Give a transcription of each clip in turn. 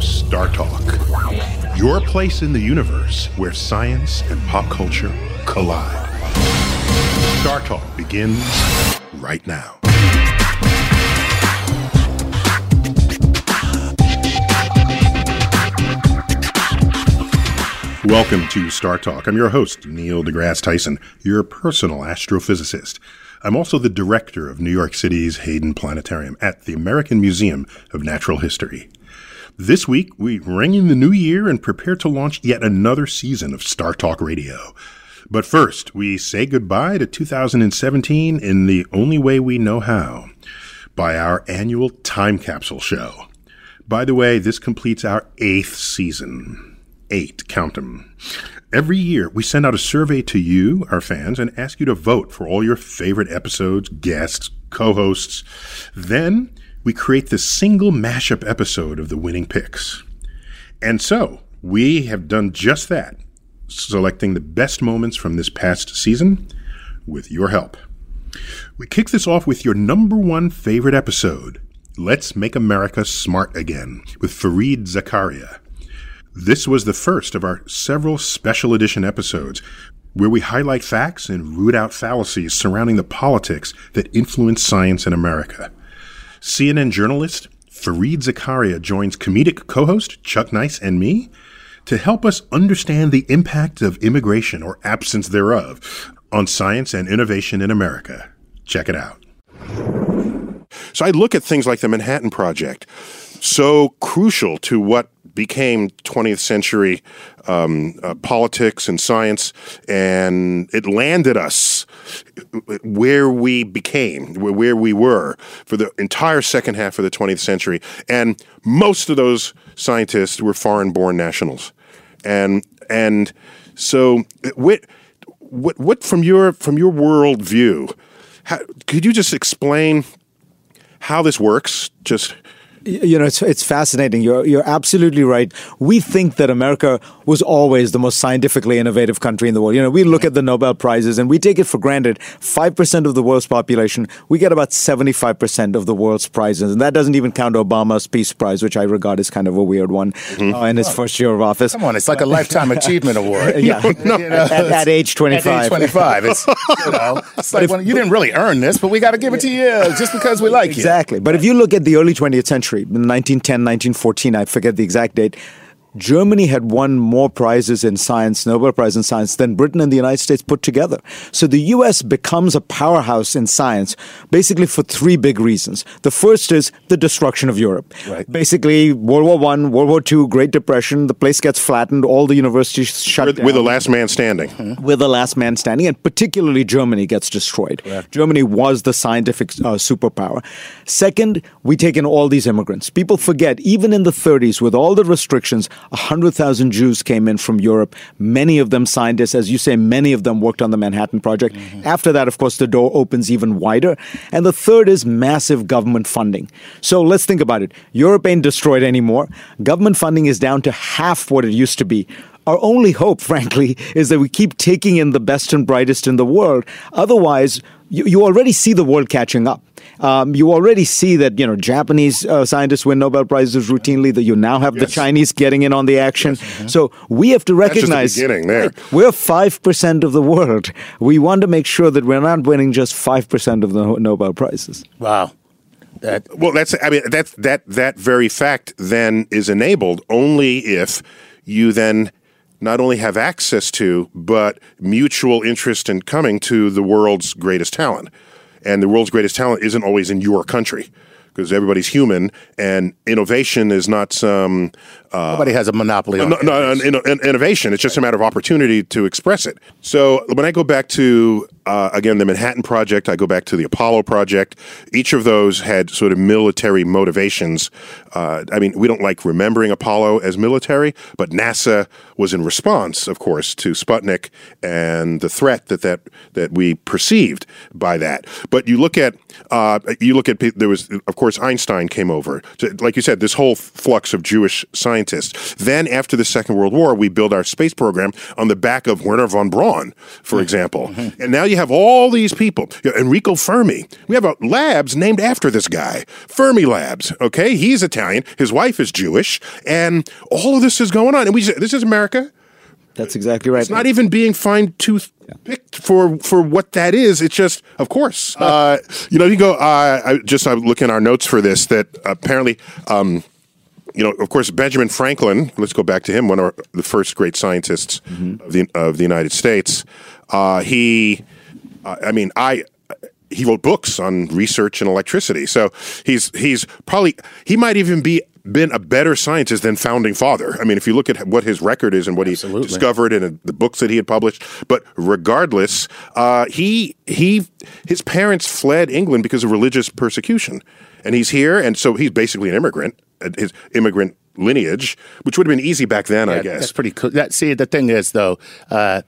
Star Talk, your place in the universe where science and pop culture collide. Star Talk begins right now. Welcome to Star Talk. I'm your host, Neil deGrasse Tyson, your personal astrophysicist. I'm also the director of New York City's Hayden Planetarium at the American Museum of Natural History. This week, we ring in the new year and prepare to launch yet another season of Star Talk Radio. But first, we say goodbye to 2017 in the only way we know how by our annual time capsule show. By the way, this completes our eighth season. Eight, count them. Every year, we send out a survey to you, our fans, and ask you to vote for all your favorite episodes, guests, co hosts. Then we create the single mashup episode of the winning picks. And so, we have done just that, selecting the best moments from this past season with your help. We kick this off with your number one favorite episode, Let's Make America Smart Again, with Fareed Zakaria. This was the first of our several special edition episodes where we highlight facts and root out fallacies surrounding the politics that influence science in America. CNN journalist Fareed Zakaria joins comedic co host Chuck Nice and me to help us understand the impact of immigration or absence thereof on science and innovation in America. Check it out. So I look at things like the Manhattan Project, so crucial to what became 20th century um, uh, politics and science, and it landed us where we became, where we were for the entire second half of the 20th century. And most of those scientists were foreign born nationals. And, and so, what, what, what from your, from your world view, could you just explain how this works? Just you know, it's, it's fascinating. You're, you're absolutely right. We think that America was always the most scientifically innovative country in the world. You know, we look at the Nobel Prizes and we take it for granted. 5% of the world's population, we get about 75% of the world's prizes. And that doesn't even count Obama's Peace Prize, which I regard as kind of a weird one mm-hmm. uh, in his first year of office. Come on, it's like a Lifetime Achievement Award. yeah. no, you know, at, at, age 25. At age 25. It's, you know, it's like, if, well, you didn't really earn this, but we got to give it to you just because we like exactly. you. Exactly. But if you look at the early 20th century, 1910, 1914, I forget the exact date, Germany had won more prizes in science, Nobel Prize in science, than Britain and the United States put together. So the US becomes a powerhouse in science basically for three big reasons. The first is the destruction of Europe. Right. Basically, World War One, World War Two, Great Depression, the place gets flattened, all the universities shut With, down. with the last man standing. We're the last man standing, and particularly Germany gets destroyed. Germany was the scientific uh, superpower. Second, we take in all these immigrants. People forget, even in the 30s, with all the restrictions, 100,000 Jews came in from Europe, many of them scientists. As you say, many of them worked on the Manhattan Project. Mm-hmm. After that, of course, the door opens even wider. And the third is massive government funding. So let's think about it. Europe ain't destroyed anymore. Government funding is down to half what it used to be. Our only hope, frankly, is that we keep taking in the best and brightest in the world. Otherwise, you, you already see the world catching up. Um, you already see that you know Japanese uh, scientists win Nobel prizes routinely. That you now have the Chinese getting in on the action. So we have to just the recognize beginning there. Right, we're five percent of the world. We want to make sure that we're not winning just five percent of the Nobel prizes. Wow. That Well, that's I mean that's that that very fact then is enabled only if you then not only have access to but mutual interest in coming to the world's greatest talent. And the world's greatest talent isn't always in your country because everybody's human and innovation is not some nobody has a monopoly on no, no, an innovation. It's just a matter of opportunity to express it. So when I go back to uh, again the Manhattan Project, I go back to the Apollo Project. Each of those had sort of military motivations. Uh, I mean, we don't like remembering Apollo as military, but NASA was in response, of course, to Sputnik and the threat that that that we perceived by that. But you look at uh, you look at there was of course Einstein came over. So, like you said, this whole flux of Jewish scientists. Then after the Second World War, we build our space program on the back of Wernher von Braun, for example. And now you have all these people. You know, Enrico Fermi. We have a labs named after this guy, Fermi Labs. Okay, he's Italian. His wife is Jewish, and all of this is going on. And we just, this is America. That's exactly right. It's not even being fine tooth picked for for what that is. It's just, of course, uh, you know. You go. Uh, I just I'm looking our notes for this. That apparently. Um, you know, of course, Benjamin Franklin. Let's go back to him, one of the first great scientists of the of the United States. Uh, he, uh, I mean, I he wrote books on research and electricity. So he's he's probably he might even be been a better scientist than founding father. I mean, if you look at what his record is and what he discovered and uh, the books that he had published, but regardless, uh, he he his parents fled England because of religious persecution, and he's here, and so he's basically an immigrant. His immigrant lineage, which would have been easy back then, I guess. That's pretty cool. That, see, the thing is, though, uh,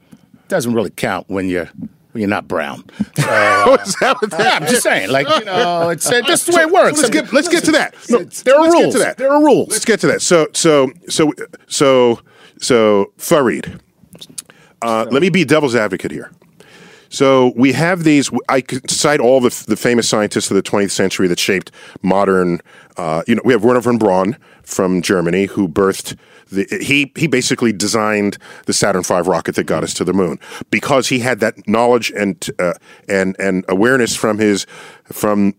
doesn't really count when you're you're not brown. So, uh, Is that what that- yeah, I'm just saying, like you know, it's uh, just the way it works. let's get let's get to that. No, there are let's rules. Get to that. There are rules. Let's get to that. So so so so so Fareed. Uh, let me be devil's advocate here. So we have these. I could cite all the, the famous scientists of the 20th century that shaped modern. Uh, you know, we have Wernher von Braun from Germany who birthed the. He he basically designed the Saturn V rocket that got us to the moon because he had that knowledge and uh, and and awareness from his from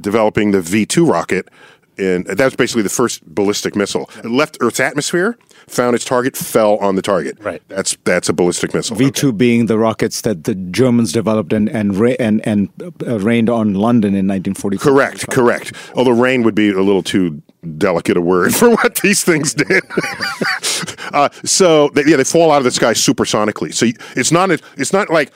developing the V two rocket. And that was basically the first ballistic missile. It left Earth's atmosphere, found its target, fell on the target. Right. That's that's a ballistic missile. V two being the rockets that the Germans developed and and ra- and, and uh, rained on London in 1944. Correct, correct. Although rain would be a little too delicate a word for what these things did. uh, so they, yeah, they fall out of the sky supersonically. So it's not a, it's not like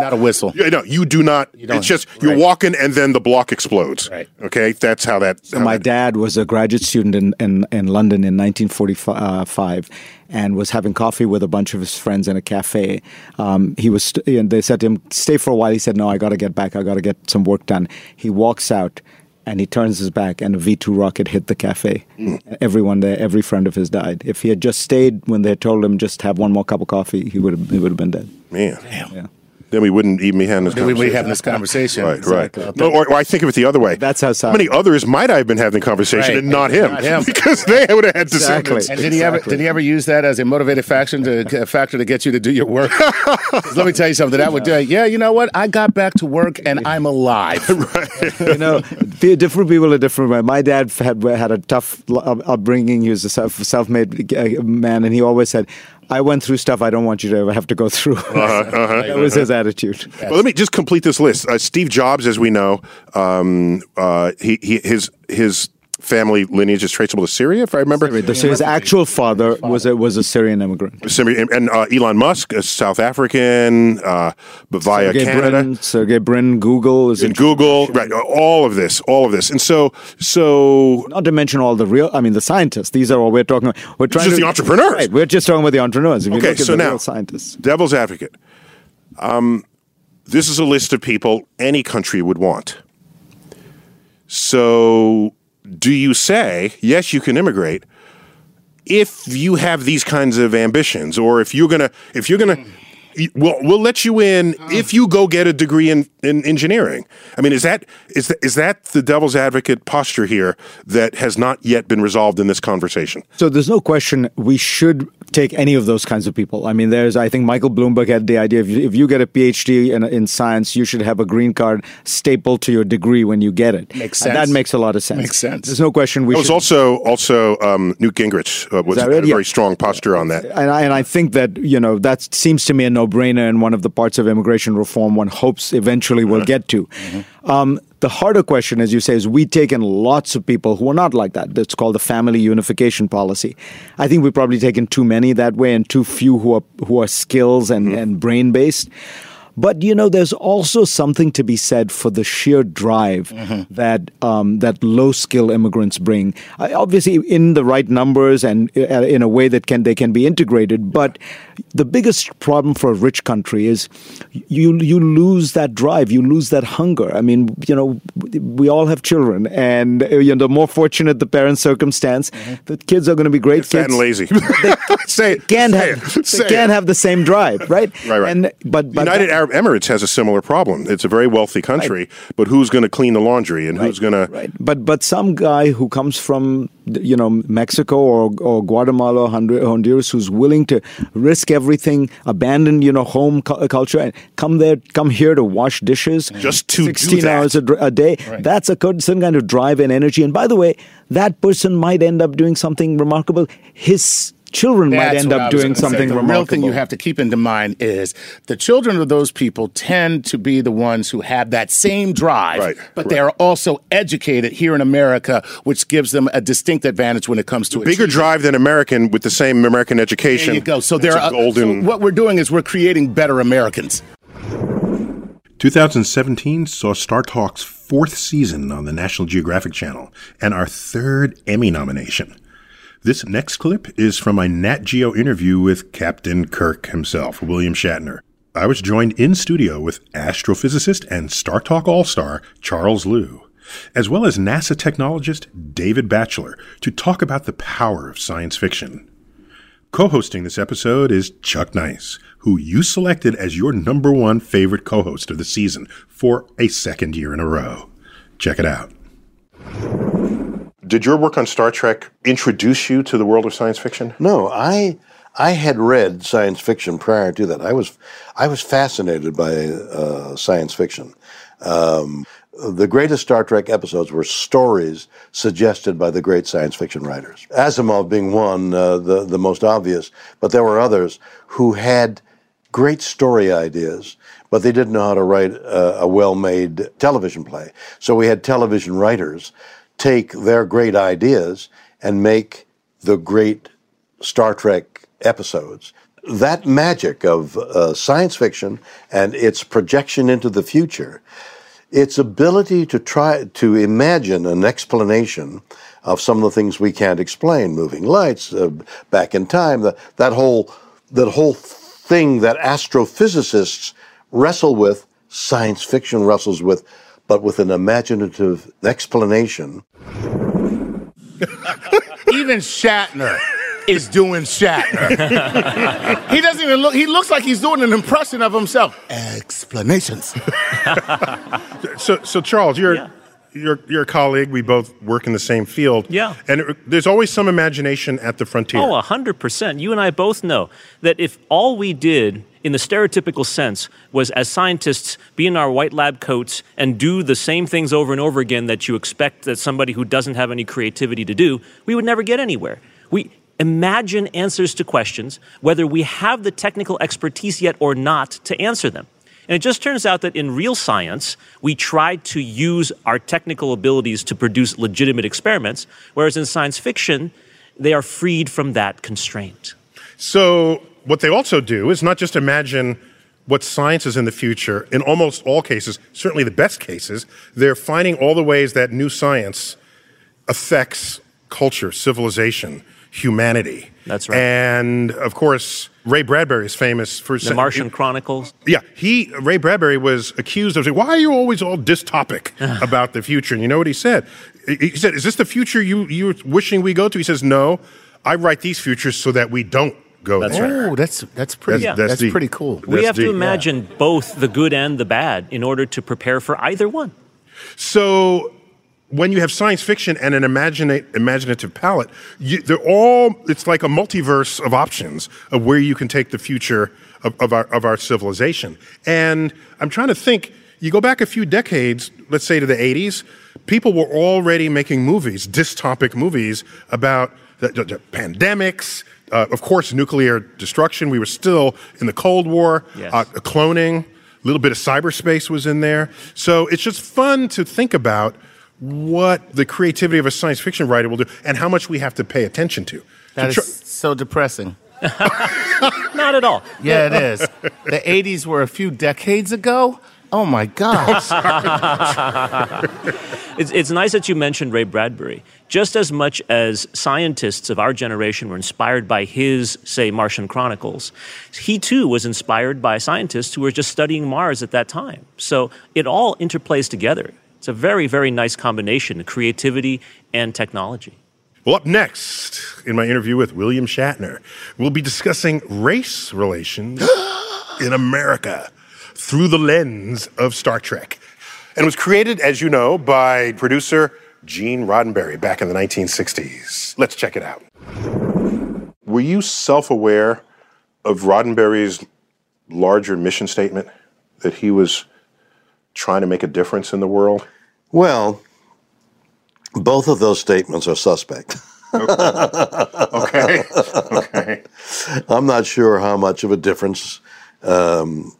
not a whistle. you know you do not. don't- it's just you're right. walking and then the block explodes. Right. Okay, that's how that. So how my that- dad was a graduate student in, in, in London in 1945 and was having coffee with a bunch of his friends in a cafe. Um, he was, st- and they said to him, "Stay for a while." He said, "No, I got to get back. I got to get some work done." He walks out. And he turns his back, and a V two rocket hit the cafe. Everyone there, every friend of his died. If he had just stayed when they told him just have one more cup of coffee, he would have he would have been dead. man. Yeah. Then we wouldn't even be having this We conversation. we having this conversation. Right, Exactly. right. No, or, or I think of it the other way. That's how How many others might I have been having the conversation Right. and not him? Not him. because they would have had Exactly. descendants. And did he ever did he ever use that as a motivated faction to a factor to get you to do your work? let me tell you something. That would do. Yeah, you know what? I got back to work and I'm alive. right. you know, different people are different. way. My dad had had a tough upbringing. He was a self, self-made uh, man, and he always said, "I went through stuff I don't want you to ever have to go through." that was his attitude. Well, let me just complete this list. Uh, Steve Jobs, as we know, um, uh, he, he his his family lineage is traceable to Syria, if I remember. So his actual father was a was a Syrian immigrant. Syria- And uh, Elon Musk, a South African, uh, via Sergey Canada. Brin, Sergey Brin, Google is and Google, right? All of this, all of this, and so, so Not to mention all the real, I mean, the scientists. These are all we're talking about. We're trying Just to, the entrepreneurs. Right, we're just talking about the entrepreneurs. If Okay, so the now- real scientists. devil's advocate. Um, this is a list of people any country would want. So, do you say yes, you can immigrate if you have these kinds of ambitions, or if you're gonna, if you're gonna, we'll we'll let you in if you go get a degree in, in engineering. I mean, is that is that, is that the devil's advocate posture here that has not yet been resolved in this conversation? So there's no question we should take any of those kinds of people. I mean, there's I think Michael Bloomberg had the idea if you, if you get a PhD in, in science, you should have a green card stapled to your degree when you get it. Makes And sense. that makes a lot of sense. Makes sense. There's no question we It was should. also also um, Newt Gingrich uh, was that a right? Yeah. very strong posture on that. and I, and I think that you know that seems to me a no-brainer and one of the parts of immigration reform one hopes eventually will get to. Um, the harder question, as you say, is we take in lots of people who are not like that. That's called the family unification policy. I think we've probably taken too many that way and too few who are who are skills and, and brain based. But you know, there's also something to be said for the sheer drive that um, that low skill immigrants bring. Uh, obviously, in the right numbers and uh, in a way that can they can be integrated. But the biggest problem for a rich country is you you lose that drive, you lose that hunger. I mean, you know, we all have children, and uh, you know, the more fortunate the parent circumstance, the kids are going to be great Fat kids and lazy. say it. can't Say have it. Say they can't it. have the same drive, right? Right, right. And but, but United Arab Emirates has a similar problem. It's a very wealthy country, but who's going to clean the laundry and who's going to? right. But but some guy who comes from you know Mexico or or Guatemala Honduras who's willing to risk everything, abandon you know home cu- culture and come there, come here to wash dishes mm. Just to sixteen hours a, a day. That's a good- certain kind of drive and energy. And by the way, that person might end up doing something remarkable. His children might end up doing gonna say. the remarkable. real thing you have to keep into mind is the children of those people tend to be the ones who have that same drive, Right, but they are also educated here in America, which gives them a distinct advantage when it comes to a Bigger achieving. drive than American with the same American education. There you go. So there are golden. So what we're doing is we're creating better Americans. 2017 saw Star Talk's fourth season on the National Geographic Channel and our third Emmy nomination. This next clip is from my Nat Geo interview with Captain Kirk himself, William Shatner. I was joined in studio with astrophysicist and Star Talk All Star Charles Liu, as well as NASA technologist David Batchelor, to talk about the power of science fiction. Co hosting this episode is Chuck Nice, who you selected as your number one favorite co host of the season for a second year in a row. Check it out. Did your work on Star Trek introduce you to the world of science fiction? No, I I had read science fiction prior to that. I was I was fascinated by uh, science fiction. Um, the greatest Star Trek episodes were stories suggested by the great science fiction writers. Asimov being one, uh, the the most obvious, but there were others who had great story ideas, but they didn't know how to write a, a well-made television play. So we had television writers take their great ideas and make the great Star Trek episodes. That magic of uh, science fiction and its projection into the future, its ability to try to imagine an explanation of some of the things we can't explain, moving lights, uh, back in time, the, that whole that whole thing that astrophysicists wrestle with, science fiction wrestles with, but with an imaginative explanation. Even Shatner is doing Shatner. he doesn't even look, he looks like he's doing an impression of himself. Explanations. So, so Charles, you're Yeah. you're you're a colleague. We both work in the same field. Yeah. and it, there's always some imagination at the frontier. Oh, 100%. You and I both know that if all we did in the stereotypical sense was as scientists be in our white lab coats and do the same things over and over again that you expect that somebody who doesn't have any creativity to do, we would never get anywhere. We imagine answers to questions, whether we have the technical expertise yet or not to answer them. And it just turns out that in real science, we try to use our technical abilities to produce legitimate experiments, whereas in science fiction, they are freed from that constraint. So, what they also do is not just imagine what science is in the future. In almost all cases, certainly the best cases, they're finding all the ways that new science affects culture, civilization, humanity. That's right. And of course, Ray Bradbury is famous for The Martian Chronicles. Yeah, he Ray Bradbury was accused of saying, "Why are you always all dystopic about the future?" And you know what he said? He he said, "Is this the future you you're wishing we go to?" He says, "No, I write these futures so that we don't go That's there." Oh, that's that's pretty. That's- That's, that's pretty cool. We That's have to deep. imagine both the good and the bad in order to prepare for either one. So when you have science fiction and an imagina- imaginative palette, you, they're all, it's like a multiverse of options of where you can take the future of, of, our, of our civilization. And I'm trying to think, you go back a few decades, let's say to the 80s, people were already making movies, dystopic movies about the, the- the pandemics, uh, of course, nuclear destruction. We were still in the Cold War, Yes. uh, cloning, a little bit of cyberspace was in there. So it's just fun to think about what the creativity of a science fiction writer will do and how much we have to pay attention to. That So is so depressing. Not at all. Yeah, it is. The 80s were a few decades ago. Oh my gosh. It's, it's nice that you mentioned Ray Bradbury. Just as much as scientists of our generation were inspired by his, say, Martian Chronicles, he too was inspired by scientists who were just studying Mars at that time. So it all interplays together. It's a very, very nice combination of creativity and technology. Well, up next in my interview with William Shatner, we'll be discussing race relations in America through the lens of Star Trek. And it was created, as you know, by producer Gene Roddenberry back in the 1960s. Let's check it out. Were you self aware of Roddenberry's larger mission statement that he was trying to make a difference in the world? Well, both of those statements are suspect. Okay. okay. I'm not sure how much of a difference um,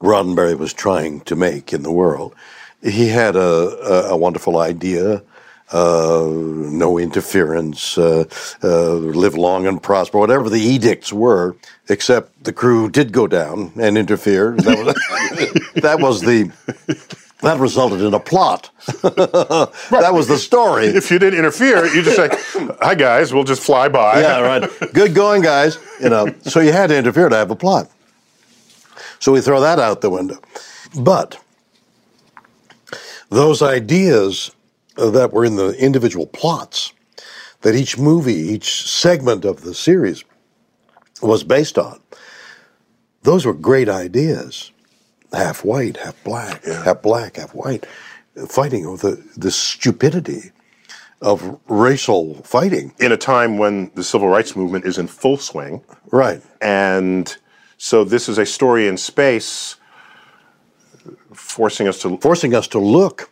Roddenberry was trying to make in the world. He had a, a, a wonderful idea. Uh, no interference, uh, uh, live long and prosper, whatever the edicts were, except the crew did go down and interfere. That was, that was the, that resulted in a plot. that was the story. If you didn't interfere, you just say, "Hi guys, we'll just fly by." yeah, right. Good going, guys. You know, so you had to interfere to have a plot. So we throw that out the window. But those ideas that were in the individual plots that each movie, each segment of the series was based on, those were great ideas. Half white, half black, half black, half white, fighting over the, the stupidity of racial fighting. In a time when the civil rights movement is in full swing, Right. and so this is a story in space, forcing us to. forcing us to look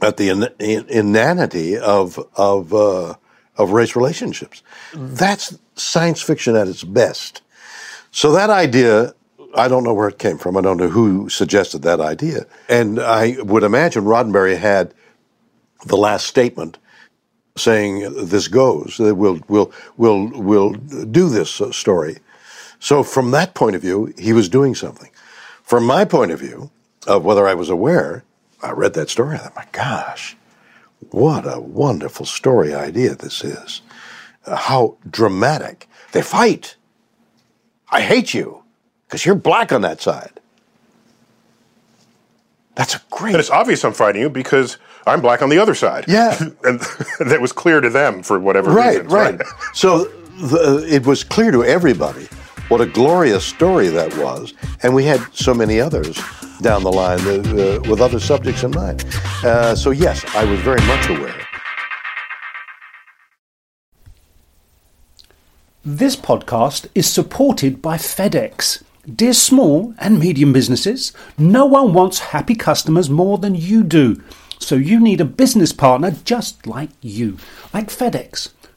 at the in, in, inanity of of uh, of race relationships. That's science fiction at its best. So that idea, I don't know where it came from. I don't know who suggested that idea, and I would imagine Roddenberry had the last statement saying this goes. that We'll we'll we'll we'll do this uh, story. So from that point of view, he was doing something. From my point of view, of whether I was aware, I read that story. I thought, my gosh, what a wonderful story idea this is. Uh, how dramatic. They fight. I hate you because you're black on that side. That's a great. And it's obvious I'm fighting you because I'm black on the other side. Yeah. and that was clear to them for whatever right, reasons. right. So the, it was clear to everybody what a glorious story that was. And we had so many others down the line uh, uh, with other subjects in mind. Uh, so, yes, I was very much aware. This podcast is supported by FedEx. Dear small and medium businesses, no one wants happy customers more than you do. So you need a business partner just like you, like FedEx,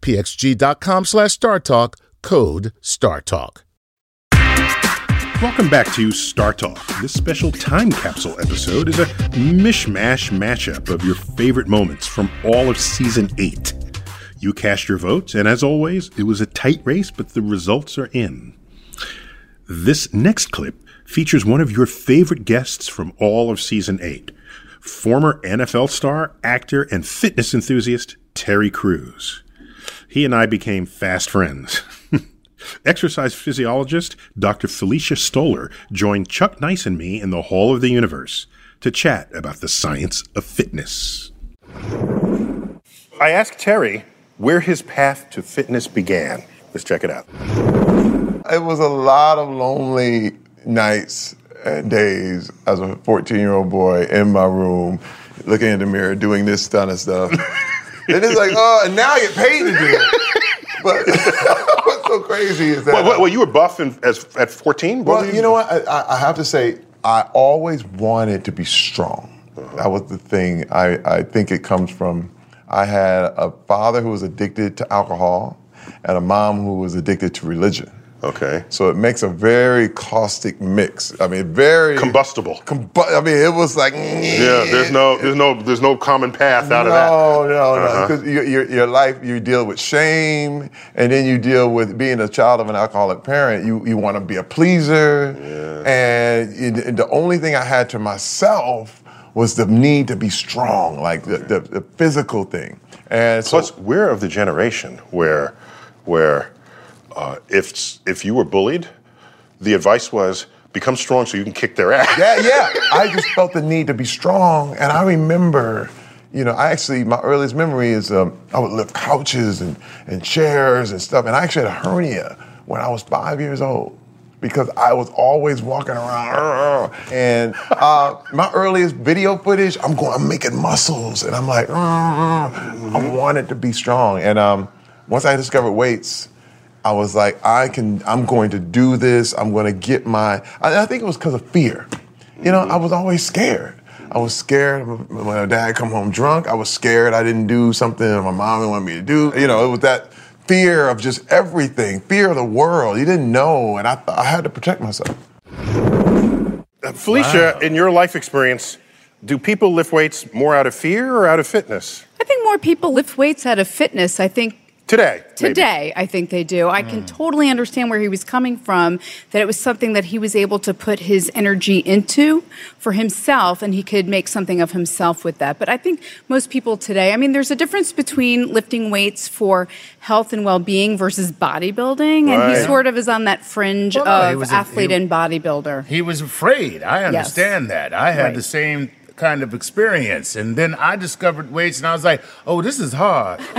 pxg.com slash StarTalk. Code StarTalk. Welcome back to Star Talk. This special time capsule episode is a mishmash matchup of your favorite moments from all of season 8. You cast your votes, and as always, it was a tight race, but the results are in. This next clip features one of your favorite guests from all of season 8 former NFL star, actor, and fitness enthusiast Terry Crews. He and I became fast friends. Exercise physiologist Dr. Felicia Stoler joined Chuck Nice and me in the Hall of the Universe to chat about the science of fitness. I asked Terry where his path to fitness began. Let's check it out. It was a lot of lonely nights and days as a 14 year old boy in my room, looking in the mirror, doing this kind of stuff. and it's like, oh, and now you're paid to do it. But what's so crazy is that. Well, well, well, you were buffing as, at 14? Well, you know what? I- I, I have to say, I always wanted to be strong. Uh-huh. That was the thing. I, I think it comes from I had a father who was addicted to alcohol and a mom who was addicted to religion. Okay. So it makes a very caustic mix. I mean, very Combustible. combu- I mean, it was like Yeah, there's no, there's no, there's no common path out of that. No, no, no. Uh-huh. Because your, your, life, you deal with shame, and then you deal with being a child of an alcoholic parent. You you want to be a pleaser, and, it- and the only thing I had to myself was the need to be strong, like the, the, the physical thing. And so, Plus, we're of the generation where, where, uh, if if you were bullied, the advice was become strong so you can kick their ass. yeah, yeah. I just felt the need to be strong, and I remember, you know, I actually my earliest memory is um, I would lift couches and, and chairs and stuff, and I actually had a hernia when I was five years old because I was always walking around, and uh, my earliest video footage, I'm going, I'm making muscles, and I'm like, I wanted to be strong, and um, once I discovered weights. I was like, I can, I'm going to do this. I'm going to get my, I, I think it was because of fear. You know, I was always scared. I was scared when my dad come home drunk. I was scared I didn't do something my mom wanted me to do. You know, it was that fear of just everything, fear of the world. You didn't know, and I, th- I had to protect myself. Uh, Felicia, in your life experience, do people lift weights more out of fear or out of fitness? I think more people lift weights out of fitness. I think Today. maybe. Today, I think they do. I can hmm. totally understand where he was coming from, that it was something that he was able to put his energy into for himself, and he could make something of himself with that. But I think most people today, I mean, there's a difference between lifting weights for health and well being versus bodybuilding, and he sort of is on that fringe Well, of was a- athlete he- and bodybuilder. He was afraid. I understand that. I had Right. the same kind of experience. And then I discovered weights and I was like, oh, this is hard.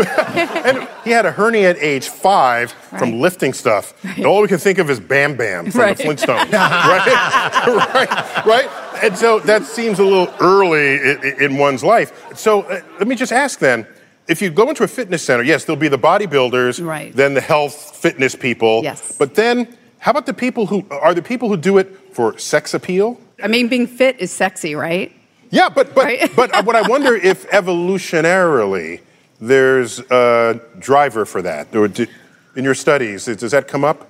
And he had a hernia at age five from lifting stuff. And all we can think of is Bam Bam from Right. the Flintstones. right? right? Right? And so that seems a little early in, in one's life. So uh, let me just ask then. If you go into a fitness center, yes, there'll be the bodybuilders, Right. then the health fitness people. Yes. But then, how about the people who are the people who do it for sex appeal? I mean, being fit is sexy, right? Yeah, but but Right. but uh, what I wonder if evolutionarily there's a driver for that, or do, in your studies, does that come up?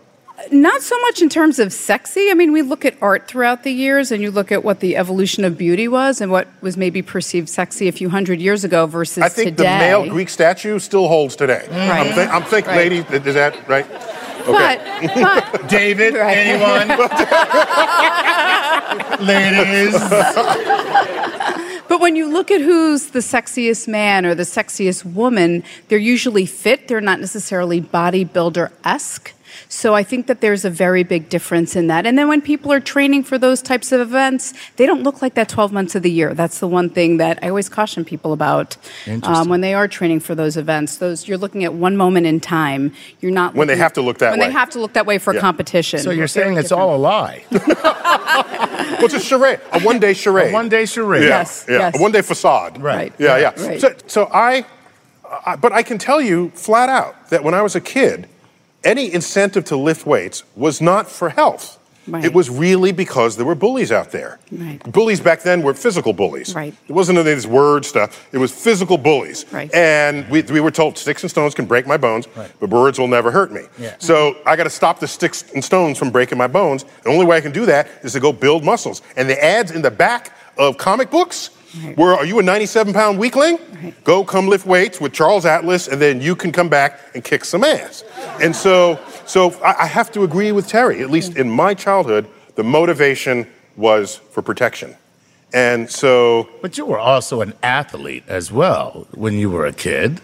Not so much in terms of sexy. I mean, we look at art throughout the years and you look at what the evolution of beauty was and what was maybe perceived sexy a few hundred years ago versus I think today. the male Greek statue still holds today. Right. I'm, thi- I'm thinking, Right. ladies, is that right? But, but David, Right. anyone? Ladies. But when you look at who's the sexiest man or the sexiest woman, they're usually fit. They're not necessarily bodybuilder esque. So I think that there's a very big difference in that. And then when people are training for those types of events, they don't look like that 12 months of the year. That's the one thing that I always caution people about um, when they are training for those events. Those you're looking at one moment in time. You're not When they have to look that when way. they have to look that way for Yeah. competition. So you're Very saying it's different. all a lie. Well, it's a charade, a one-day charade. A One day charade. Yeah, Yes, yeah, yes. a one-day facade. Right. Yeah, yeah. Right. So, so I, I, but I can tell you flat out that when I was a kid, any incentive to lift weights was not for health. Right. It was really because there were bullies out there. Right. Bullies back then were physical bullies. Right. It wasn't any of this word stuff. It was physical bullies. Right. And we, we were told sticks and stones can break my bones, but words will never hurt me. Yeah. So I got to stop the sticks and stones from breaking my bones. The only way I can do that is to go build muscles. And the ads in the back of comic books Right. were, are you a 97 pound weakling? Right. Go come lift weights with Charles Atlas, and then you can come back and kick some ass. And so, so I, I have to agree with Terry. At least in my childhood, the motivation was for protection. And so, But you were also an athlete as well when you were a kid.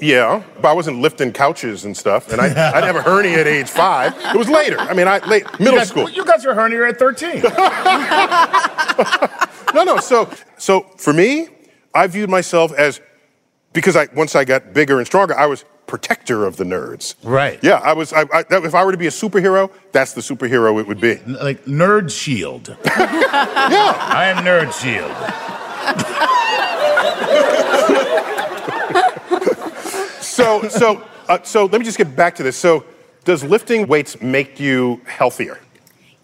Yeah, but I wasn't lifting couches and stuff. And I, I didn't have a hernia at age five. It was later. I mean, I late middle you got, school. You got your hernia at 13. No, no. So, so for me, I viewed myself as because I once I got bigger and stronger, I was protector of the nerds. Right. Yeah, I was. I, I, if I were to be a superhero, that's the superhero it would be. like Nerd Shield. Yeah. I am Nerd Shield. So, so, uh, so let me just get back to this. So, does lifting weights make you healthier?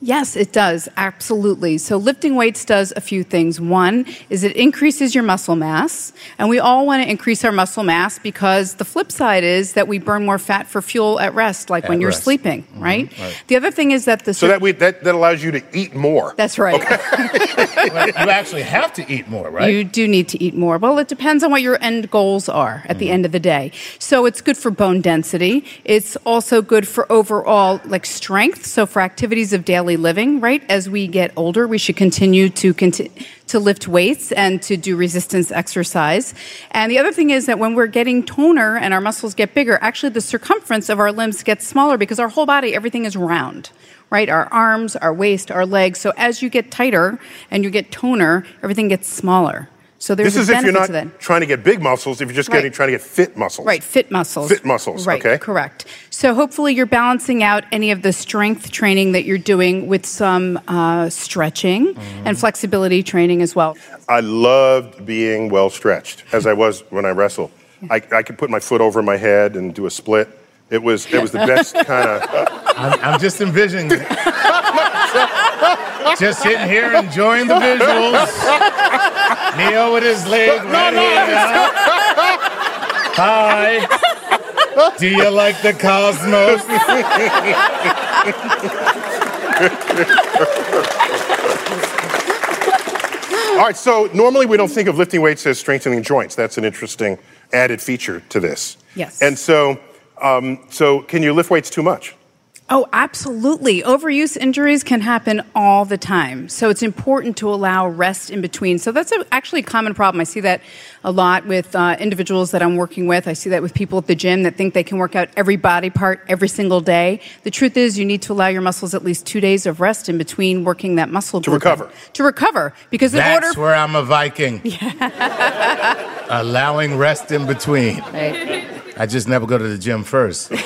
Yes, it does. Absolutely. So lifting weights does a few things. One is it increases your muscle mass, and we all want to increase our muscle mass because the flip side is that we burn more fat for fuel at rest, like At when you're rest. sleeping, right? The other thing is that the So that, we, that that allows you to eat more. that's right. Well, you actually have to eat more, right? You do need to eat more. Well, it depends on what your end goals are at the Mm-hmm. end of the day. So it's good for bone density. It's also good for overall like strength. So for activities of daily living, right? As we get older, we should continue to conti- to lift weights and to do resistance exercise. And the other thing is that when we're getting toner and our muscles get bigger, actually the circumference of our limbs gets smaller because our whole body, everything is round right? Our arms, our waist, our legs. So as you get tighter and you get toner, everything gets smaller. So there's This is a if you're not to trying to get big muscles, if you're just getting trying to get fit muscles. Right, fit muscles. Fit muscles, Right, okay. correct. So hopefully you're balancing out any of the strength training that you're doing with some uh, stretching Mm-hmm. and flexibility training as well. I loved being well stretched, as I was when I wrestled. I, I could put my foot over my head and do a split. It was it was the best kind of. I'm, I'm just envisioning. just sitting here enjoying the visuals. Neo with his leg right here. Hi. Do you like the cosmos? All right, so normally we don't think of lifting weights as strengthening joints. That's an interesting added feature to this. Yes. And so, um, so can you lift weights too much? Oh, absolutely. Overuse injuries can happen all the time. So it's important to allow rest in between. So that's a, actually a common problem. I see that a lot with uh, individuals that I'm working with. I see that with people at the gym that think they can work out every body part every single day. The truth is, you need to allow your muscles at least two days of rest in between working that muscle To recover. To recover. Because in That's order. where I'm a Viking. Yeah. Allowing rest in between. Right. I just never go to the gym first.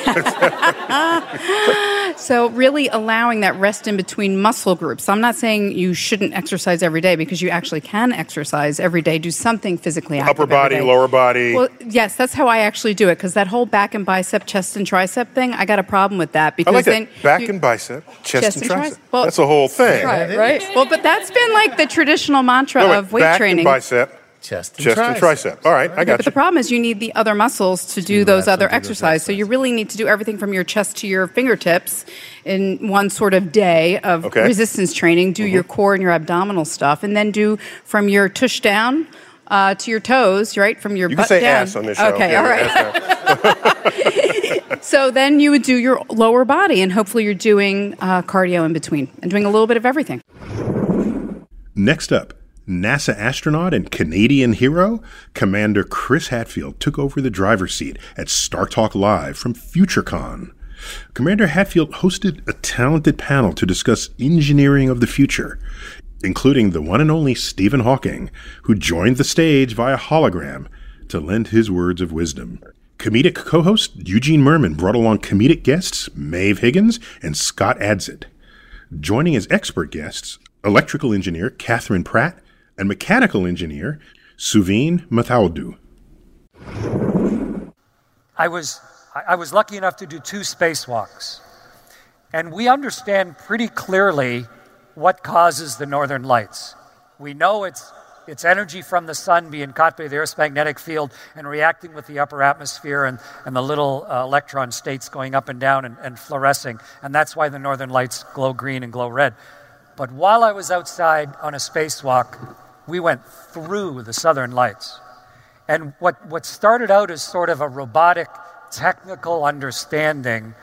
So, really allowing that rest in between muscle groups. I'm not saying you shouldn't exercise every day because you actually can exercise every day, do something physically active. Upper body, day. lower body. Well, yes, that's how I actually do it because that whole back and bicep, chest and tricep thing, I got a problem with that I because like then that. Back you- and bicep, chest, Chest and and tricep. tricep. Well- That's a whole thing. Right, right. Well, but that's been like the traditional mantra No, wait, of weight back training. and bicep, Chest and chest and tricep. All right, I got But you. the problem is you need the other muscles to do To those other to exercises. So you really need to do everything from your chest to your fingertips in one sort of day of Okay. Mm-hmm. resistance training. Do your core and your abdominal stuff, and then do from your tush down. Uh, to your toes, right from your You can butt say down. ass on this show. Okay, Yeah, all right. ass down. So then you would do your lower body, and hopefully you're doing uh, cardio in between and doing a little bit of everything. Next up, NASA astronaut and Canadian hero, Commander Chris Hadfield took over the driver's seat at Star Talk Live from FutureCon. Commander Hadfield hosted a talented panel to discuss engineering of the future, including the one and only Stephen Hawking, who joined the stage via hologram to lend his words of wisdom. Comedic co host Eugene Mirman brought along comedic guests Maeve Higgins and Scott Adsit. Joining as expert guests, electrical engineer Catherine Pratt and mechanical engineer Suveen Mathaudu. I was, I was lucky enough to do two spacewalks. And we understand pretty clearly what causes the northern lights. We know it's, it's energy from the sun being caught by the Earth's magnetic field and reacting with the upper atmosphere and, and the little uh, electron states going up and down and, and fluorescing. And that's why the northern lights glow green and glow red. But while I was outside on a spacewalk, we went through the southern lights. And what, what started out as sort of a robotic, technical understanding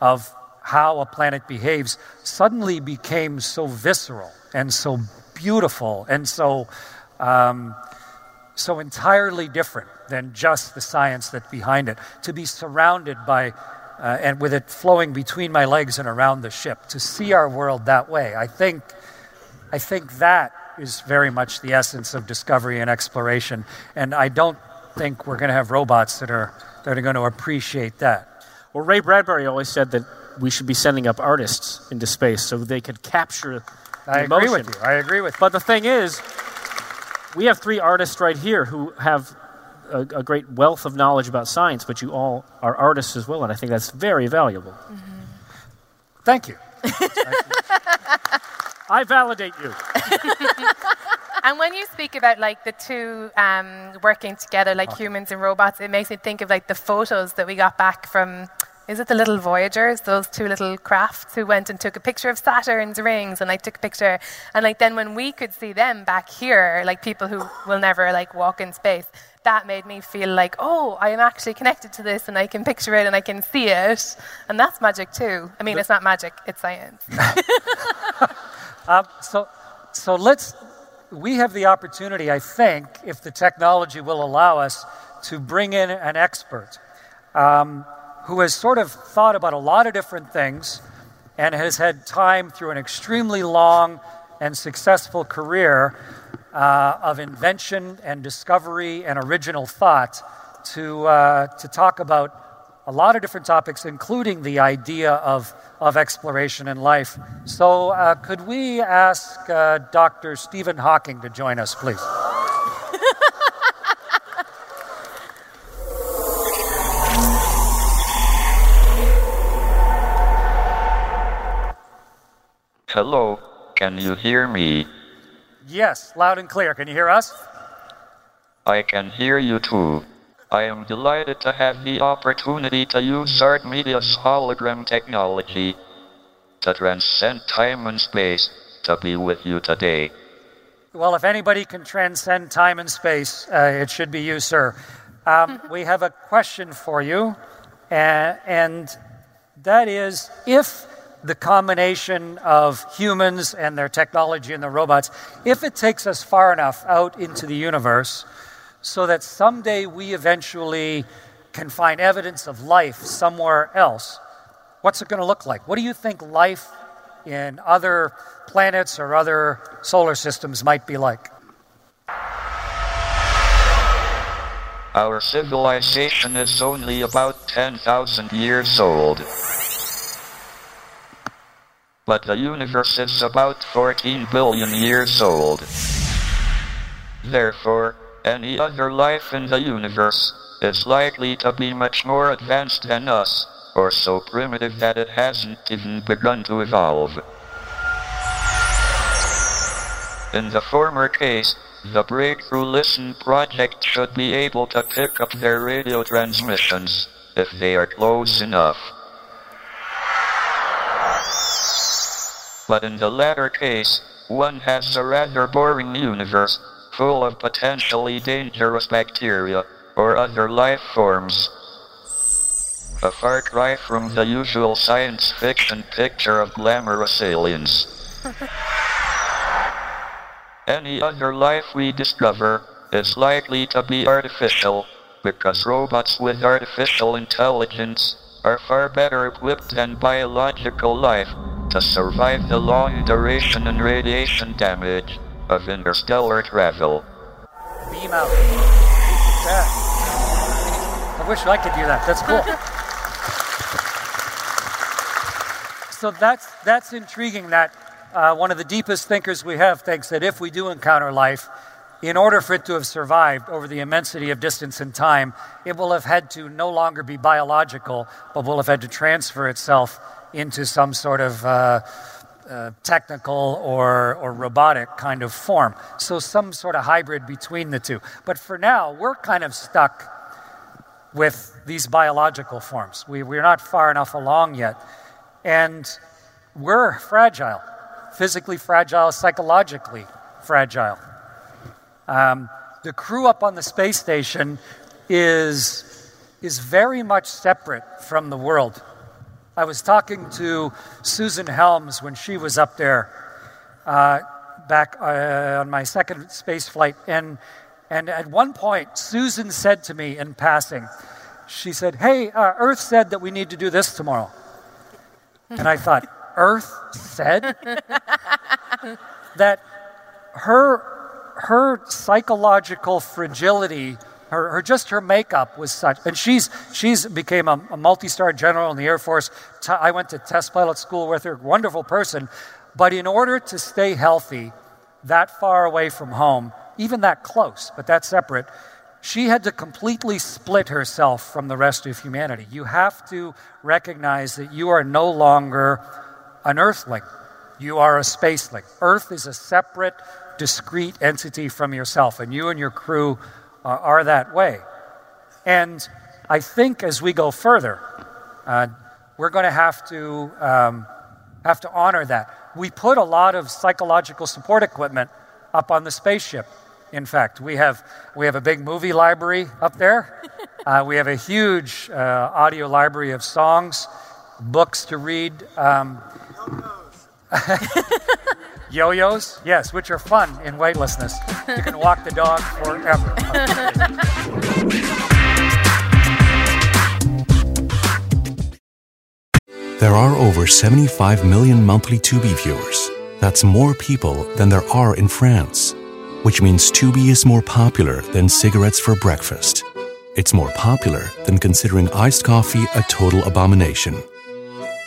of how a planet behaves suddenly became so visceral and so beautiful and so, um, so entirely different than just the science that's behind it. To be surrounded by, uh, and with it flowing between my legs and around the ship, to see our world that way, I think, I think that is very much the essence of discovery and exploration. And I don't think we're going to have robots that are, that are going to appreciate that. Well, Ray Bradbury always said that we should be sending up artists into space so they could capture the I agree with you. I agree with you. But the thing is, we have three artists right here who have a, a great wealth of knowledge about science, but you all are artists as well, and I think that's very valuable. Mm-hmm. Thank you. I validate you. and when you speak about like the two um, working together, like humans and robots, it makes me think of like the photos that we got back from. Is it the little Voyagers, those two little crafts who went and took a picture of Saturn's rings and like took a picture, and like then when we could see them back here, like people who will never like walk in space, that made me feel like, oh, I am actually connected to this and I can picture it and I can see it. And that's magic too. I mean, it's not magic, it's science. um, so, so let's, we have the opportunity, I think, if the technology will allow us, to bring in an expert um, who has sort of thought about a lot of different things and has had time through an extremely long and successful career uh, of invention and discovery and original thought to, uh, to talk about a lot of different topics, including the idea of, of exploration in life. So, uh, could we ask uh, Dr. Stephen Hawking to join us, please? Hello, can you hear me? Yes, loud and clear. Can you hear us? I can hear you too. I am delighted to have the opportunity to use ARHT Media's hologram technology to transcend time and space to be with you today. Well, if anybody can transcend time and space, uh, it should be you, sir. Um, we have a question for you, uh, and that is if the combination of humans and their technology and the robots, if it takes us far enough out into the universe so that someday we eventually can find evidence of life somewhere else, what's it going to look like? What do you think life in other planets or other solar systems might be like? Our civilization is only about 10,000 years old but the universe is about 14 billion years old. Therefore, any other life in the universe is likely to be much more advanced than us, or so primitive that it hasn't even begun to evolve. In the former case, the Breakthrough Listen project should be able to pick up their radio transmissions, if they are close enough. But in the latter case, one has a rather boring universe, full of potentially dangerous bacteria, or other life forms. A far cry from the usual science fiction picture of glamorous aliens. Any other life we discover is likely to be artificial, because robots with artificial intelligence are far better equipped than biological life to survive the long duration and radiation damage of interstellar travel. Beam out. Yeah. I wish I could do that. That's cool. so that's that's intriguing. That uh, one of the deepest thinkers we have thinks that if we do encounter life, in order for it to have survived over the immensity of distance and time, it will have had to no longer be biological, but will have had to transfer itself into some sort of uh, uh, technical or, or robotic kind of form. So, some sort of hybrid between the two. But for now, we're kind of stuck with these biological forms. We, we're not far enough along yet. And we're fragile, physically fragile, psychologically fragile. Um, the crew up on the space station is, is very much separate from the world. I was talking to Susan Helms when she was up there uh, back uh, on my second space flight, and, and at one point, Susan said to me in passing, she said, Hey, uh, Earth said that we need to do this tomorrow. And I thought, Earth said? that her her psychological fragility, her, her, just her makeup was such, and she's she's became a, a multi-star general in the Air Force. I went to test pilot school with her, wonderful person, but in order to stay healthy, that far away from home, even that close, but that separate, she had to completely split herself from the rest of humanity. You have to recognize that you are no longer an earthling. You are a spaceling. Earth is a separate, discrete entity from yourself, and you and your crew are, are that way. And I think as we go further, uh, we're going to have to um, have to honor that. We put a lot of psychological support equipment up on the spaceship. In fact, we have we have a big movie library up there. Uh, we have a huge uh, audio library of songs, books to read. Um, Yo-yos, yes, which are fun in weightlessness. You can walk the dog forever. There are over 75 million monthly Tubi viewers. That's more people than there are in France. Which means Tubi is more popular than cigarettes for breakfast. It's more popular than considering iced coffee a total abomination.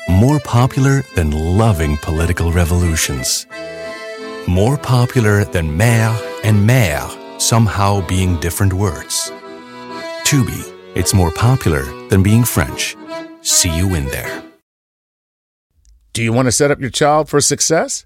More popular than loving political revolutions. More popular than mère and mère somehow being different words. Tubi, it's more popular than being French. See you in there. Do you want to set up your child for success?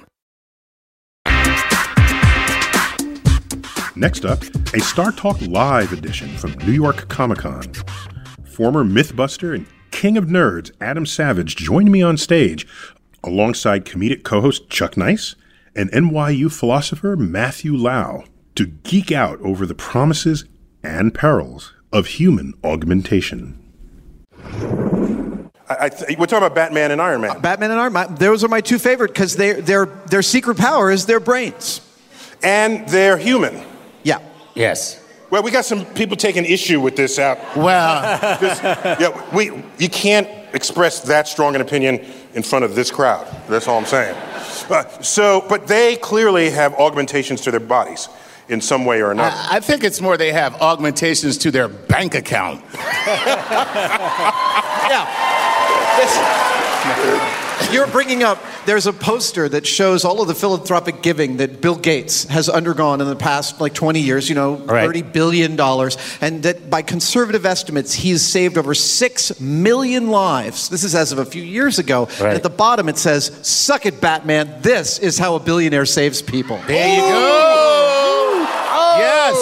Next up, a Star Talk Live edition from New York Comic Con. Former Mythbuster and King of Nerds Adam Savage joined me on stage alongside comedic co host Chuck Nice and NYU philosopher Matthew Liao to geek out over the promises and perils of human augmentation. I, I th- we're talking about Batman and Iron Man. Uh, Batman and Iron Man. Those are my two favorite because their their their secret power is their brains, and they're human. Yeah. Yes. Well, we got some people taking issue with this out. Well, This- yeah, we you can't express that strong an opinion in front of this crowd. That's all I'm saying. Uh, so, but they clearly have augmentations to their bodies in some way or another. I think it's more they have augmentations to their bank account. You're bringing up, there's a poster that shows all of the philanthropic giving that Bill Gates has undergone in the past like 20 years, you know, Right. $30 billion. And that by conservative estimates, he's saved over 6 million lives. This is as of a few years ago. And Right. at the bottom, it says, Suck it, Batman. This is how a billionaire saves people. There you go. Oh. Yes.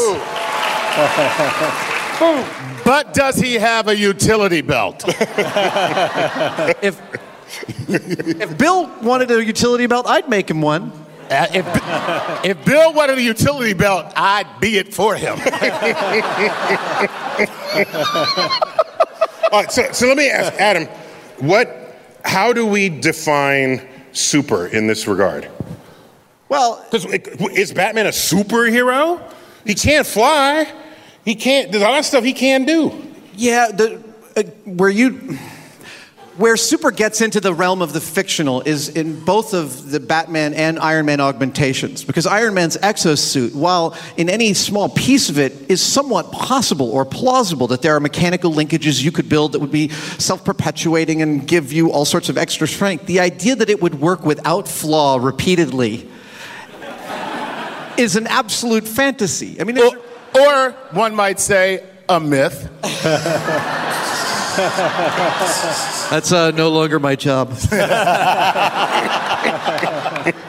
But does he have a utility belt? if if Bill wanted a utility belt, I'd make him one. Uh, if, if Bill wanted a utility belt, I'd be it for him. All right, so, so let me ask Adam, what, how do we define super in this regard? Well, because is Batman a superhero? He can't fly. He can't. There's a lot of stuff he can do. Yeah, the, uh, where you where super gets into the realm of the fictional is in both of the Batman and Iron Man augmentations because Iron Man's exosuit, while in any small piece of it is somewhat possible or plausible that there are mechanical linkages you could build that would be self-perpetuating and give you all sorts of extra strength, the idea that it would work without flaw repeatedly is an absolute fantasy. I mean, or, or one might say a myth. That's uh, no longer my job.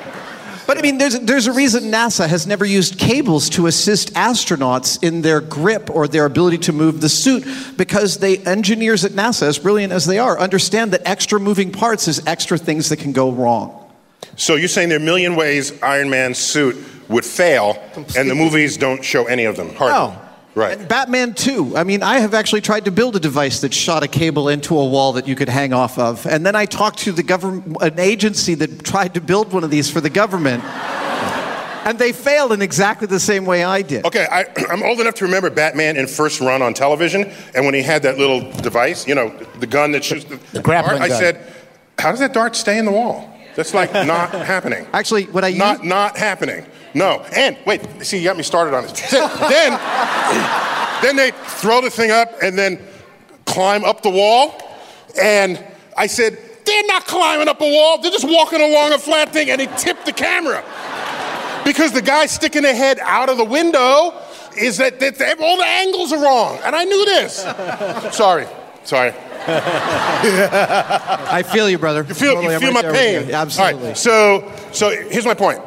But I mean, there's, there's a reason NASA has never used cables to assist astronauts in their grip or their ability to move the suit because they engineers at NASA, as brilliant as they are, understand that extra moving parts is extra things that can go wrong. So you're saying there are a million ways Iron Man's suit would fail, and the movies don't show any of them? Hardly. No. Right. And Batman 2. I mean, I have actually tried to build a device that shot a cable into a wall that you could hang off of. And then I talked to the government, an agency that tried to build one of these for the government. and they failed in exactly the same way I did. Okay, I, I'm old enough to remember Batman in first run on television, and when he had that little device, you know, the gun that shoots the, the grappling dart, I said, "How does that dart stay in the wall?" That's like not happening. Actually, what I not not happening. No, and wait, see, you got me started on this. then, then they throw the thing up and then climb up the wall, and I said, "They're not climbing up a wall. They're just walking along a flat thing," and they tipped the camera because the guy sticking their head out of the window is that, that, that all the angles are wrong, and I knew this. Sorry, sorry. I feel you, brother. You feel, Totally, you feel right my pain. Absolutely. Right, so, so here's my point.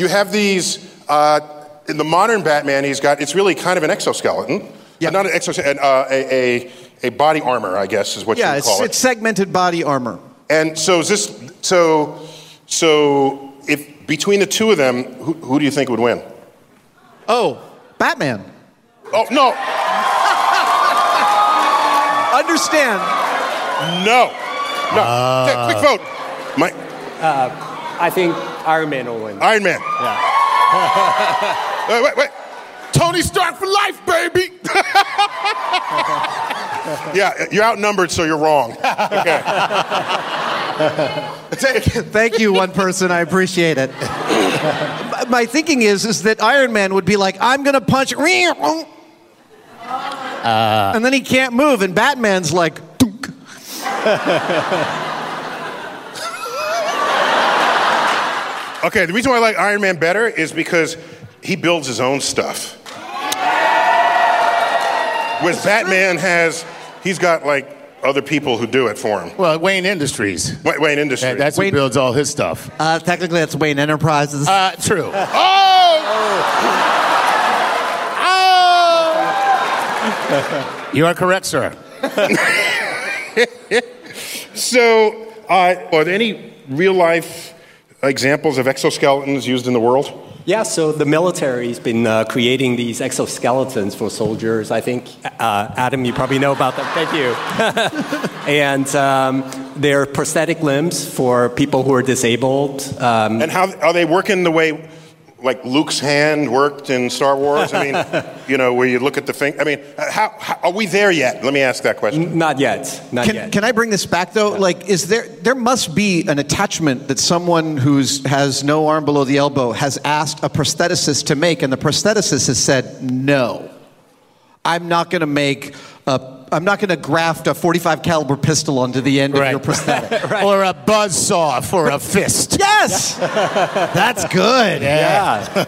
You have these, uh, in the modern Batman, he's got, it's really kind of an exoskeleton. Yeah. Not an exoskeleton, uh, a, a, a body armor, I guess is what yeah, you would it's, call it. Yeah, it's segmented body armor. And so is this, so, so if between the two of them, who, who do you think would win? Oh, Batman. Oh, no. Understand. No. No. Uh, Quick vote. My, Uh, I think Iron Man will win. Iron Man. Yeah. wait, wait, wait. Tony Stark for life, baby. yeah, you're outnumbered, so you're wrong. Okay. Thank you, one person. I appreciate it. My- My thinking is, is that Iron Man would be like, I'm going to punch, Uh, and then he can't move, and Batman's like, Okay, the reason why I like Iron Man better is because he builds his own stuff. Whereas Batman has, he's got like other people who do it for him. Well, Wayne Industries. Wayne, Wayne Industries. That's who builds all his stuff. Uh, technically, that's Wayne Enterprises. Uh, true. Oh! You are correct, sir. so, uh, are there any real life examples of exoskeletons used in the world? Yeah, so the military's been uh, creating these exoskeletons for soldiers. I think, uh, Adam, you probably know about them. Thank you. and um, they're prosthetic limbs for people who are disabled. Um, And how are they working the way like Luke's hand worked in Star Wars? I mean, you know, where you look at the thing. I mean, how, how are we there yet? Let me ask that question. Not yet. Not can, yet. can I bring this back though? Like, is there there must be an attachment that someone who's has no arm below the elbow has asked a prostheticist to make, and the prostheticist has said no. I'm not going to make a. I'm not going to graft a 45 caliber pistol onto the end of your prosthetic. Or a buzz saw for a fist. Yes, that's good. Yeah.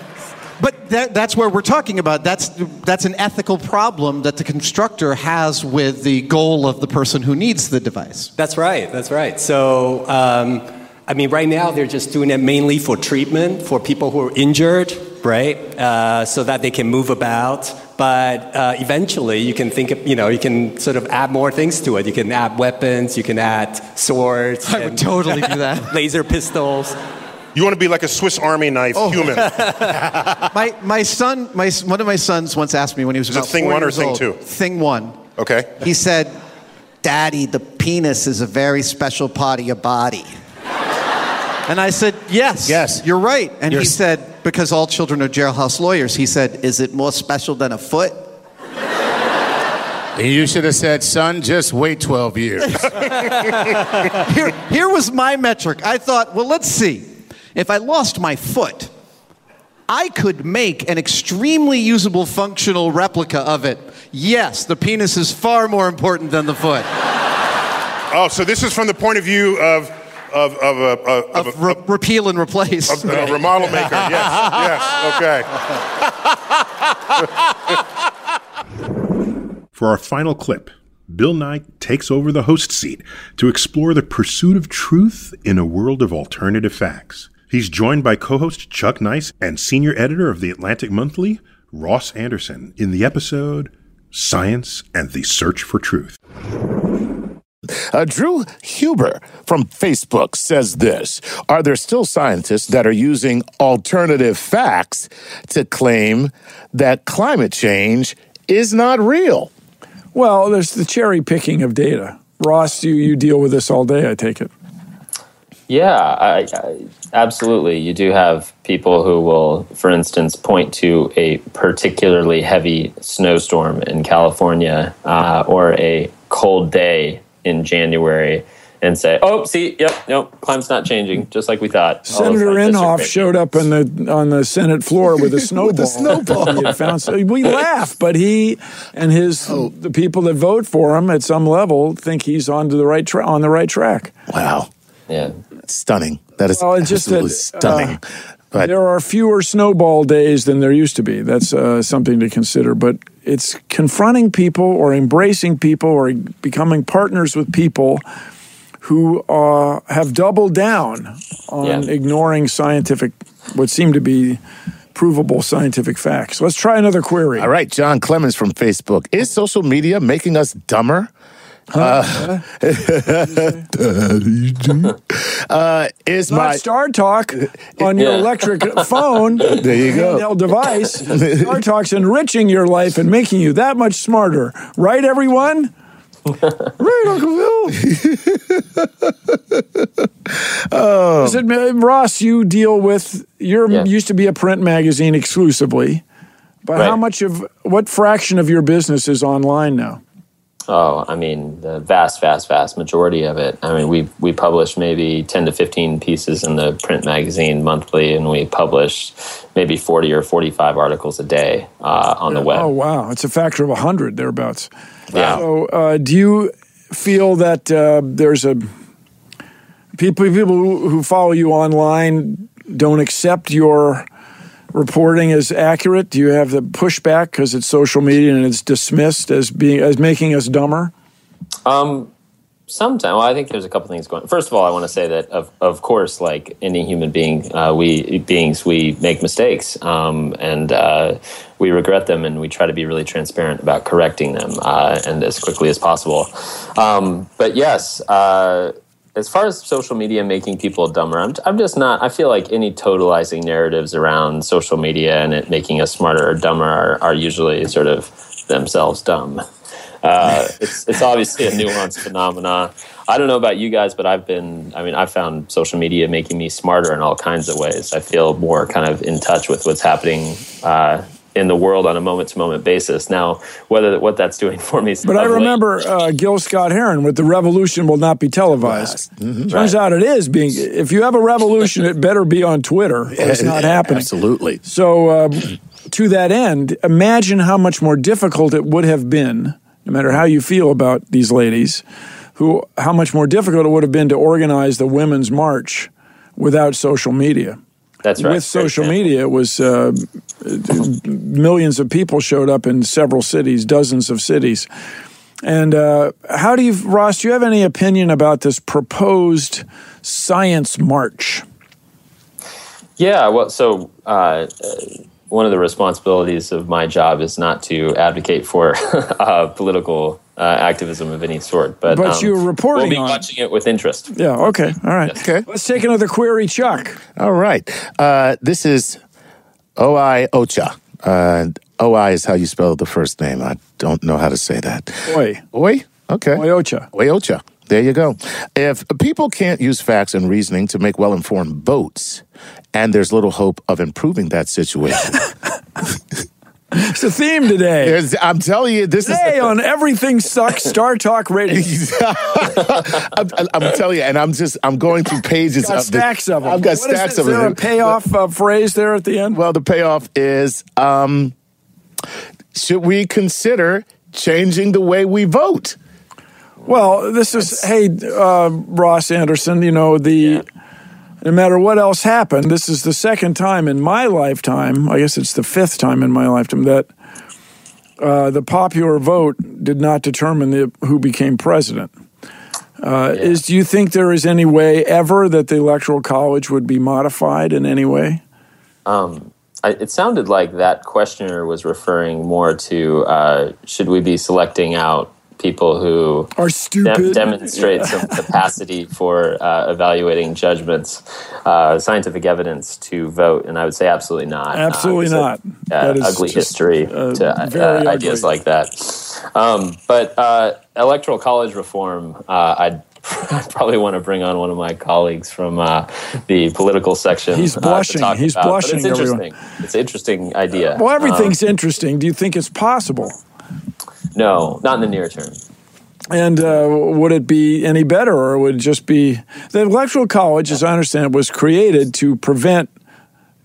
But that, that's where we're talking about. That's that's an ethical problem that the constructor has with the goal of the person who needs the device. That's right. That's right. So, um, I mean, right now they're just doing it mainly for treatment for people who are injured, right? Uh, so that they can move about. But uh, eventually you can think of, you know, you can sort of add more things to it. You can add weapons, you can add swords. I would totally do that. laser pistols. You want to be like a Swiss Army knife Oh. human. my my son, my one of my sons once asked me when he was Is it about thing four one or thing old, two? Thing one. Okay. He said, "Daddy, the penis is a very special part of your body." And I said, "Yes, yes, you're right." And You're he said, "Because all children are jailhouse lawyers," he said, "Is it more special than a foot?" You should have said, son, just wait 12 years. here, here was my metric. I thought, well, let's see. If I lost my foot, I could make an extremely usable functional replica of it. Yes, the penis is far more important than the foot. Oh, so this is from the point of view of of of a of, of, a- Re- repeal and replace. of a remodel maker. Yes, yes, okay. For our final clip, Bill Nye takes over the host seat to explore the pursuit of truth in a world of alternative facts. He's joined by co host Chuck Nice and senior editor of the Atlantic Monthly, Ross Anderson, in the episode Science and the Search for Truth. Uh, Drew Huber from Facebook says this Are there still scientists that are using alternative facts to claim that climate change is not real? Well, there's the cherry picking of data. Ross, you, you deal with this all day, I take it. Yeah, I, I, absolutely. You do have people who will, for instance, point to a particularly heavy snowstorm in California uh, or a cold day in January and say, "Oh, see, yep, nope, climate's not changing, just like we thought." Senator scientists Inhofe showed up on the on the Senate floor with a snowball. snowball. He had found, so we laugh, but he and his the people that vote for him at some level think he's on the right tra- on the right track. Wow. Yeah. Stunning. That is Well, it's just that, absolutely stunning. uh, but there are fewer snowball days than there used to be. That's uh, something to consider. But it's confronting people or embracing people or becoming partners with people who uh, have doubled down on Yeah. ignoring scientific, what seem to be provable scientific facts. Let's try another query. All right, John Clemens from Facebook. Is social media making us dumber? Uh, uh, is Not my Star Talk on your Yeah. electric phone. There you go. device. Star Talk's enriching your life and making you that much smarter. Right, everyone? right, Uncle Bill. oh. Is it, uh, Ross, you deal with, your Yeah. used to be a print magazine exclusively, but how much of, what fraction of your business is online now? Oh, I mean, the vast, vast, vast majority of it. I mean, we we publish maybe ten to fifteen pieces in the print magazine monthly, and we publish maybe forty or forty-five articles a day uh, on the web. Oh, wow. It's a factor of 100 thereabouts. Yeah. So, uh, do you feel that uh, there's a people people who follow you online don't accept your reporting is accurate? Do you have the pushback because it's social media and it's dismissed as being as making us dumber? Um, sometimes, well, I think there's a couple things going. First of all, I want to say that of of course, like any human being, uh, we beings we make mistakes, um, and uh, we regret them, and we try to be really transparent about correcting them, uh, and as quickly as possible. Um, but yes. Uh, as far as social media making people dumber, I'm, I'm just not. I feel like any totalizing narratives around social media and it making us smarter or dumber are, are usually sort of themselves dumb. Uh, it's it's obviously a nuanced phenomena. I don't know about you guys, but I've been. I mean, I found social media making me smarter in all kinds of ways. I feel more kind of in touch with what's happening uh, in the world on a moment to moment basis. Now, whether what that's doing for me, But I remember uh, Gil Scott Heron with the revolution will not be televised. Turns out it is being. If you have a revolution, it better be on Twitter. Or it's not happening. Absolutely. So, um, to that end, imagine how much more difficult it would have been, no matter how you feel about these ladies, who how much more difficult it would have been to organize the women's march without social media. That's right. With social media, it was uh, millions of people showed up in several cities, dozens of cities. And uh, how do you, Ross? Do you have any opinion about this proposed science march? Yeah, well, so uh, uh, one of the responsibilities of my job is not to advocate for uh, political uh, activism of any sort. But, But um, you're reporting We'll be on watching it with interest. Yeah, okay. All right. Okay. Let's take another query, Chuck. All right. Uh, this is Oi Ocha. Uh, Oi is how you spell the first name. I don't know how to say that. Oi. Oi? Okay. Oi Ocha. Oi Ocha. There you go. If people can't use facts and reasoning to make well informed votes, and there's little hope of improving that situation. It's a theme today. There's- I'm telling you, this Today is. on Everything Sucks Star Talk Radio. I'm, I'm telling you, and I'm just I'm going through pages got of the- stacks of them. I've got What is stacks this? of Is there them. a payoff uh, phrase there at the end? Well, the payoff is um, should we consider changing the way we vote? Well, this is hey uh, Ross Anderson. You know the no matter what else happened, this is the second time in my lifetime. I guess it's the fifth time in my lifetime that uh, the popular vote did not determine the, who became president. Uh, Is do you think there is any way ever that the electoral college would be modified in any way? Um, I, it sounded like that questioner was referring more to uh, should we be selecting out people who Are stupid. demonstrate some capacity for uh, evaluating judgments, uh, scientific evidence to vote? And I would say absolutely not. Absolutely Uh, not. uh, ugly history uh, to uh, ideas like that. Um, but uh, electoral college reform, uh, I'd probably want to bring on one of my colleagues from uh, the political section. He's uh, blushing. talk He's about. But blushing, It's everyone. interesting. It's an interesting idea. Well, Um, everything's interesting. Do you think it's possible? No, not in the near term. And uh, would it be any better, or would it just be the electoral college, as I understand it, was created to prevent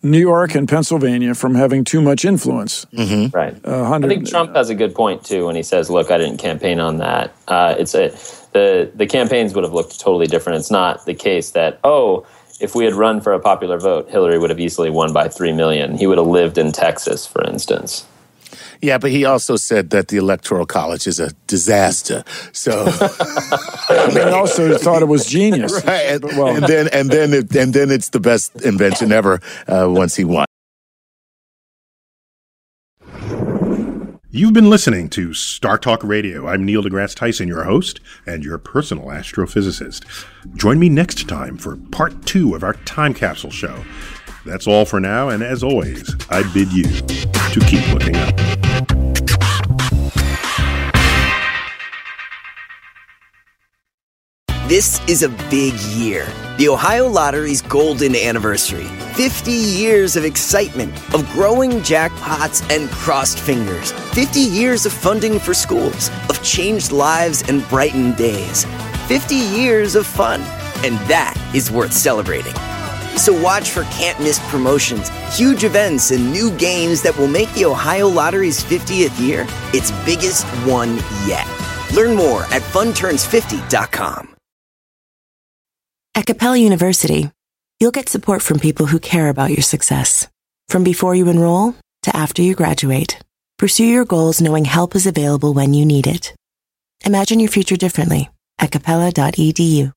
New York and Pennsylvania from having too much influence? Mm-hmm. Right. Uh, I think Trump has a good point too when he says, "Look, I didn't campaign on that." Uh, it's a the the campaigns would have looked totally different. It's not the case that oh, if we had run for a popular vote, Hillary would have easily won by three million. He would have lived in Texas, for instance. Yeah, but he also said that the electoral college is a disaster. So and also thought it was genius. right, and, Well- and then and then it, and then it's the best invention ever uh, once he won. You've been listening to Star Talk Radio. I'm Neil deGrasse Tyson, your host and your personal astrophysicist. Join me next time for part two of our time capsule show. That's all for now, and as always, I bid you to keep looking up. This is a big year. The Ohio Lottery's golden anniversary. 50 years of excitement, of growing jackpots and crossed fingers. 50 years of funding for schools, of changed lives and brightened days. 50 years of fun. And that is worth celebrating. So watch for can't miss promotions, huge events, and new games that will make the Ohio Lottery's 50th year its biggest one yet. Learn more at funturns50.com. At Capella University, you'll get support from people who care about your success. From before you enroll to after you graduate, pursue your goals knowing help is available when you need it. Imagine your future differently at capella.edu.